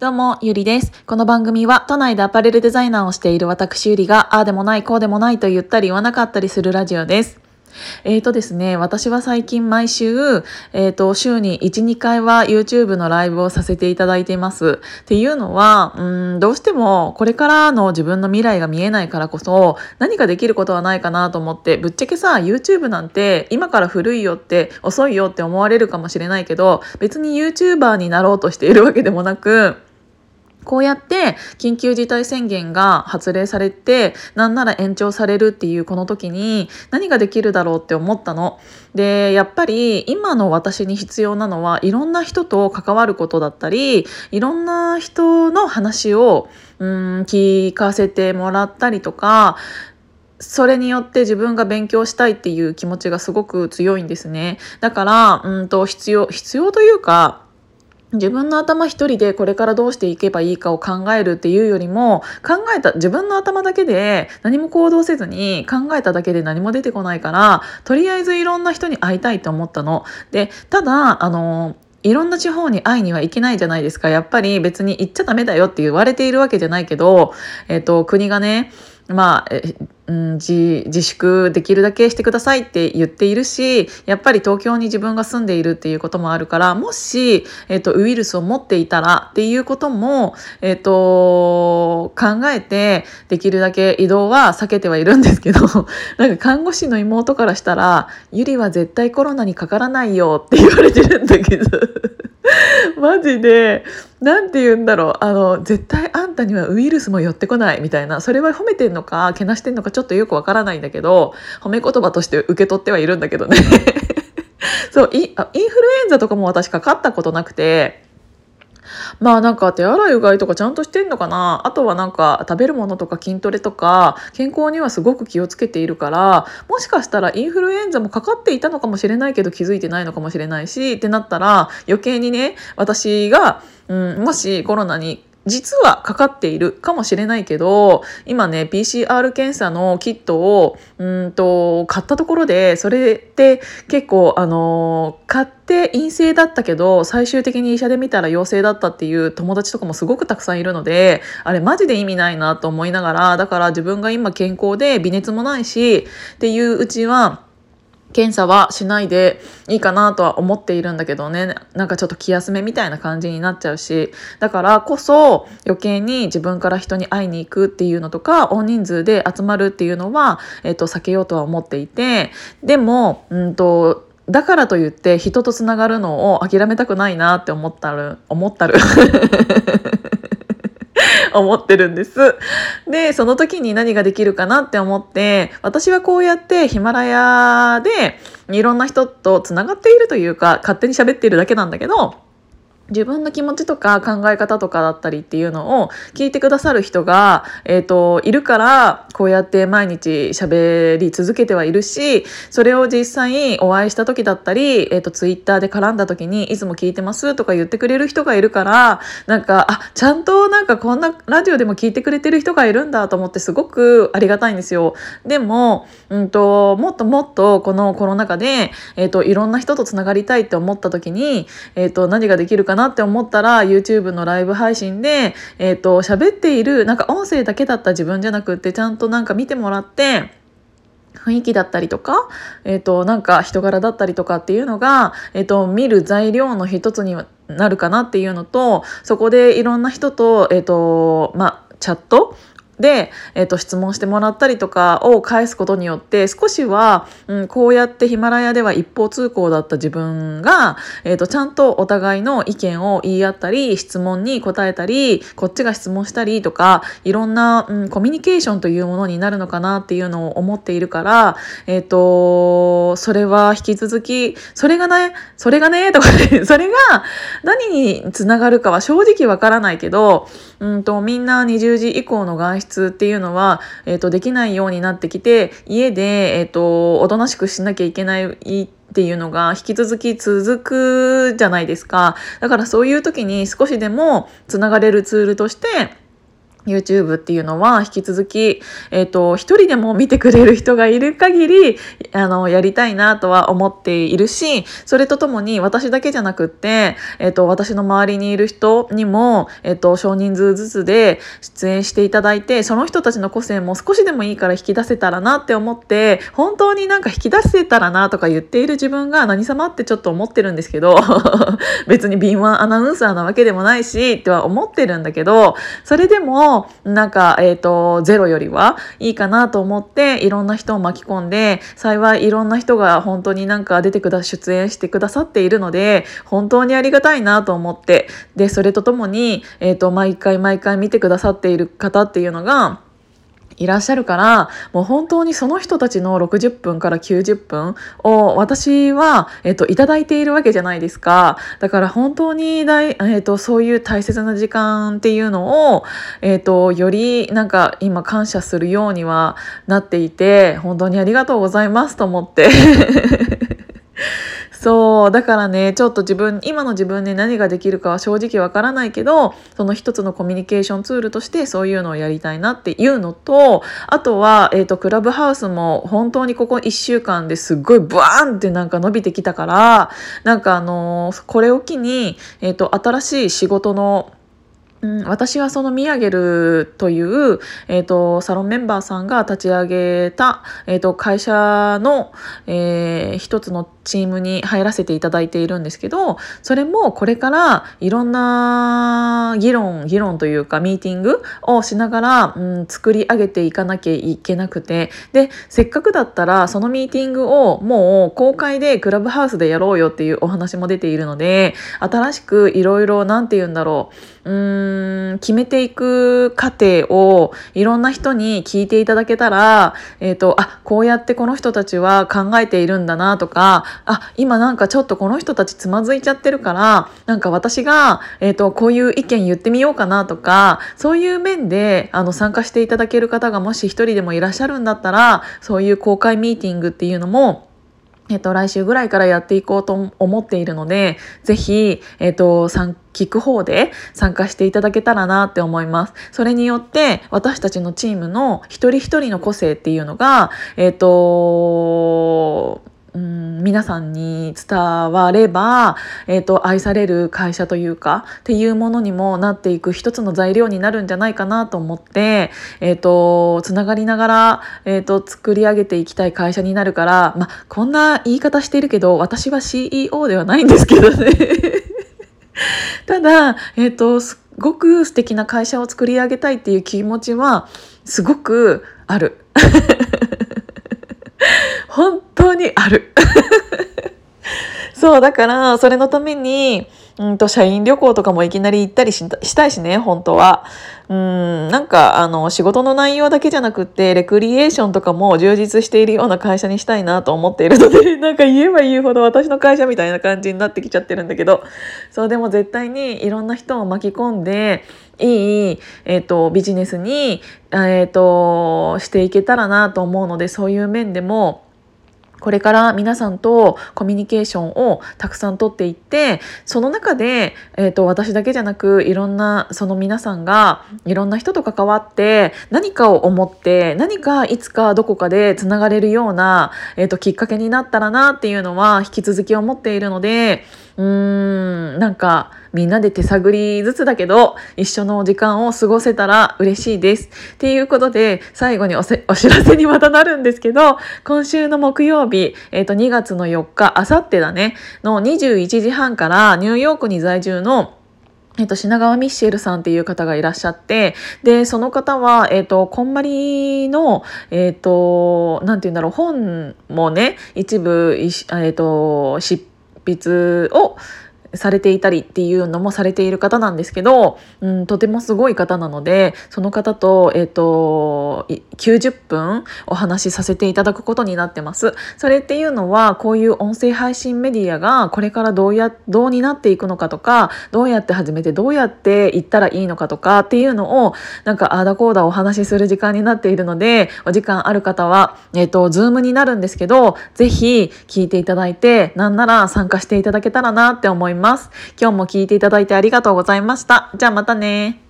どうも、ゆりです。この番組は、都内でアパレルデザイナーをしている私ゆりが、ああでもない、こうでもないと言ったり言わなかったりするラジオです。えーとですね、私は最近毎週、えーと、週に1、2回は YouTube のライブをさせていただいています。っていうのは、うん、どうしてもこれからの自分の未来が見えないからこそ、何かできることはないかなと思って、ぶっちゃけさ、YouTube なんて今から古いよって、遅いよって思われるかもしれないけど、別に YouTuber になろうとしているわけでもなく、こうやって緊急事態宣言が発令されてなんなら延長されるっていうこの時に何ができるだろうって思ったの。でやっぱり今の私に必要なのはいろんな人と関わることだったりいろんな人の話をうん聞かせてもらったりとかそれによって自分が勉強したいっていう気持ちがすごく強いんですね。だから、うんと必要、必要というか、自分の頭一人でこれからどうしていけばいいかを考えるっていうよりも考えた自分の頭だけで何も行動せずに考えただけで何も出てこないからとりあえずいろんな人に会いたいって思ったの。でただあのいろんな地方に会いには行けないじゃないですか。やっぱり別に行っちゃダメだよって言われているわけじゃないけど、えっ、と、国がね、まあ、うん、自自粛できるだけしてくださいって言っているしやっぱり東京に自分が住んでいるっていうこともあるからもし、えーと、ウイルスを持っていたらっていうことも、えーと、考えてできるだけ移動は避けてはいるんですけど なんか看護師の妹からしたら「ゆりは絶対コロナにかからないよ」って言われてるんだけど。マジで。何て言うんだろう。あの絶対あんたにはウイルスも寄ってこないみたいな。それは褒めてんのかけなしてんのかちょっとよくわからないんだけど褒め言葉として受け取ってはいるんだけどね。そうインフルエンザとかも私かかったことなくてまあなんか手洗いうがいとかちゃんとしてんのかな。あとはなんか食べるものとか筋トレとか健康にはすごく気をつけているからもしかしたらインフルエンザもかかっていたのかもしれないけど気づいてないのかもしれないしってなったら余計にね私が、うん、もしコロナに実はかかっているかもしれないけど今ね PCR 検査のキットをうんと買ったところでそれって結構あの買って陰性だったけど最終的に医者で見たら陽性だったっていう友達とかもすごくたくさんいるのであれマジで意味ないなと思いながらだから自分が今健康で微熱もないしっていううちは検査はしないでいいかなとは思っているんだけどね。なんかちょっと気休めみたいな感じになっちゃうし。だからこそ余計に自分から人に会いに行くっていうのとか大人数で集まるっていうのは、えー、と避けようとは思っていて。でもうんとだからといって人とつながるのを諦めたくないなって思ったる思ったる。思ってるんです。で、その時に何ができるかなって思って、私はこうやってヒマラヤでいろんな人とつながっているというか、勝手に喋っているだけなんだけど、自分の気持ちとか考え方とかだったりっていうのを聞いてくださる人が、えーと、いるからこうやって毎日喋り続けてはいるしそれを実際お会いした時だったり、えーと、ツイッターで絡んだ時に「いつも聞いてます」とか言ってくれる人がいるからなんかあちゃんとなんかこんなラジオでも聞いてくれてる人がいるんだと思ってすごくありがたいんですよ。でも、うんと、もっともっとこのコロナ禍で、えーと、いろんな人とつながりたいって思った時に、えー、と何ができるかななって思ったら YouTube のライブ配信で、えっ、ー、と、喋っている、なんか音声だけだった自分じゃなくって、ちゃんとなんか見てもらって、雰囲気だったりとか、えっ、ー、と、なんか人柄だったりとかっていうのが、えっ、ー、と、見る材料の一つになるかなっていうのと、そこでいろんな人と、えっ、と、まあ、チャットで、えーと、質問してもらったりとかを返すことによって少しは、うん、こうやってヒマラヤでは一方通行だった自分が、えーと、ちゃんとお互いの意見を言い合ったり質問に答えたりこっちが質問したりとかいろんな、うん、コミュニケーションというものになるのかなっていうのを思っているから、えーと、それは引き続きそれがねそれがねとか それが何につながるかは正直わからないけど、うんとみんな20時以降の外出出っていうのは、えーと、できないようになってきて家で、えーと、おとなしくしなきゃいけないっていうのが引き続き続くじゃないですか。だからそういう時に少しでもつながれるツールとして YouTube っていうのは引き続き、えっ、ー、と、一人でも見てくれる人がいる限り、あの、やりたいなとは思っているし、それとともに私だけじゃなくって、えっ、ー、と、私の周りにいる人にも、えっ、ー、と、少人数ずつで出演していただいて、その人たちの個性も少しでもいいから引き出せたらなって思って、本当になんか引き出せたらなとか言っている自分が何様ってちょっと思ってるんですけど、別に敏腕アナウンサーなわけでもないし、っては思ってるんだけど、それでも、なんか、えっ、ー、と、ゼロよりはいいかなと思って、いろんな人を巻き込んで、幸いいろんな人が本当になんか出てくだ、出演してくださっているので、本当にありがたいなと思って、で、それとともに、えっ、ー、と、毎回毎回見てくださっている方っていうのが、いらっしゃるからもう本当にその人たちの60分から90分を私は、えっと、いただいているわけじゃないですか。だから本当に大、えっと、そういう大切な時間っていうのを、えっと、よりなんか今感謝するようにはなっていて本当にありがとうございますと思って。そうだからねちょっと自分今の自分で何ができるかは正直わからないけどその一つのコミュニケーションツールとしてそういうのをやりたいなっていうのとあとは、えーと、クラブハウスも本当にここ1週間ですっごいブワーンってなんか伸びてきたからなんかあのー、これを機に、えーと新しい仕事のうん、私はそのミヤゲルという、えーと、サロンメンバーさんが立ち上げた、えーと、会社の、えー、一つのチームに入らせていただいているんですけどそれもこれからいろんな議論議論というかミーティングをしながら、うん、作り上げていかなきゃいけなくて。でせっかくだったらそのミーティングをもう公開でクラブハウスでやろうよっていうお話も出ているので新しくいろいろ何て言うんだろううーん決めていく過程をいろんな人に聞いていただけたら、えっ、ー、とあこうやってこの人たちは考えているんだなとかあ今なんかちょっとこの人たちつまずいちゃってるからなんか私が、えーと、こういう意見言ってみようかなとかそういう面であの参加していただける方がもし一人でもいらっしゃるんだったらそういう公開ミーティングっていうのもえっと、来週ぐらいからやっていこうと思っているので、ぜひ、えっと、聞く方で参加していただけたらなって思います。それによって、私たちのチームの一人一人の個性っていうのが、えっと、皆さんに伝われば、えーと、愛される会社というかっていうものにもなっていく一つの材料になるんじゃないかなと思って、えーと、つながりながら、えーと、作り上げていきたい会社になるから、まこんな言い方してるけど私は CEO ではないんですけどね ただ、えー、とすごく素敵な会社を作り上げたいっていう気持ちはすごくある。本当にある。そう、だから、それのために、うんと、社員旅行とかもいきなり行ったりしたいしね、本当は。うん、なんか、あの、仕事の内容だけじゃなくて、レクリエーションとかも充実しているような会社にしたいなと思っているので、なんか言えば言うほど私の会社みたいな感じになってきちゃってるんだけど、そう、でも絶対にいろんな人を巻き込んで、いい、えっ、ー、と、ビジネスに、えっ、ー、と、していけたらなと思うので、そういう面でも、これから皆さんとコミュニケーションをたくさんとっていってその中で、えーと、私だけじゃなくいろんなその皆さんがいろんな人と関わって何かを思って何かいつかどこかでつながれるような、えーときっかけになったらなっていうのは引き続き思っているのでうーんなんかみんなで手探りずつだけど一緒の時間を過ごせたら嬉しいです。っていうことで最後にお知らせにまたなるんですけど 今週の木曜日、えー、と2月の4日あさってだねの21時半からニューヨークに在住のえっと、品川ミッシェルさんっていう方がいらっしゃって、で、その方は、えっと、こんまりの、えっと、なんて言うんだろう、本もね、一部、えっと、執筆筆をされていたりっていうのもされている方なんですけど、うん、とてもすごい方なのでその方と,、えーと、90分お話しさせていただくことになってます。それっていうのはこういう音声配信メディアがこれからどうやどうになっていくのかとかどうやって始めてどうやっていったらいいのかとかっていうのをなんかああだこうだお話しする時間になっているのでお時間ある方は、えーと、ズームになるんですけど是非聞いていただいてなんなら参加していただけたらなって思います。ます。今日も聞いていただいてありがとうございました。じゃあまたね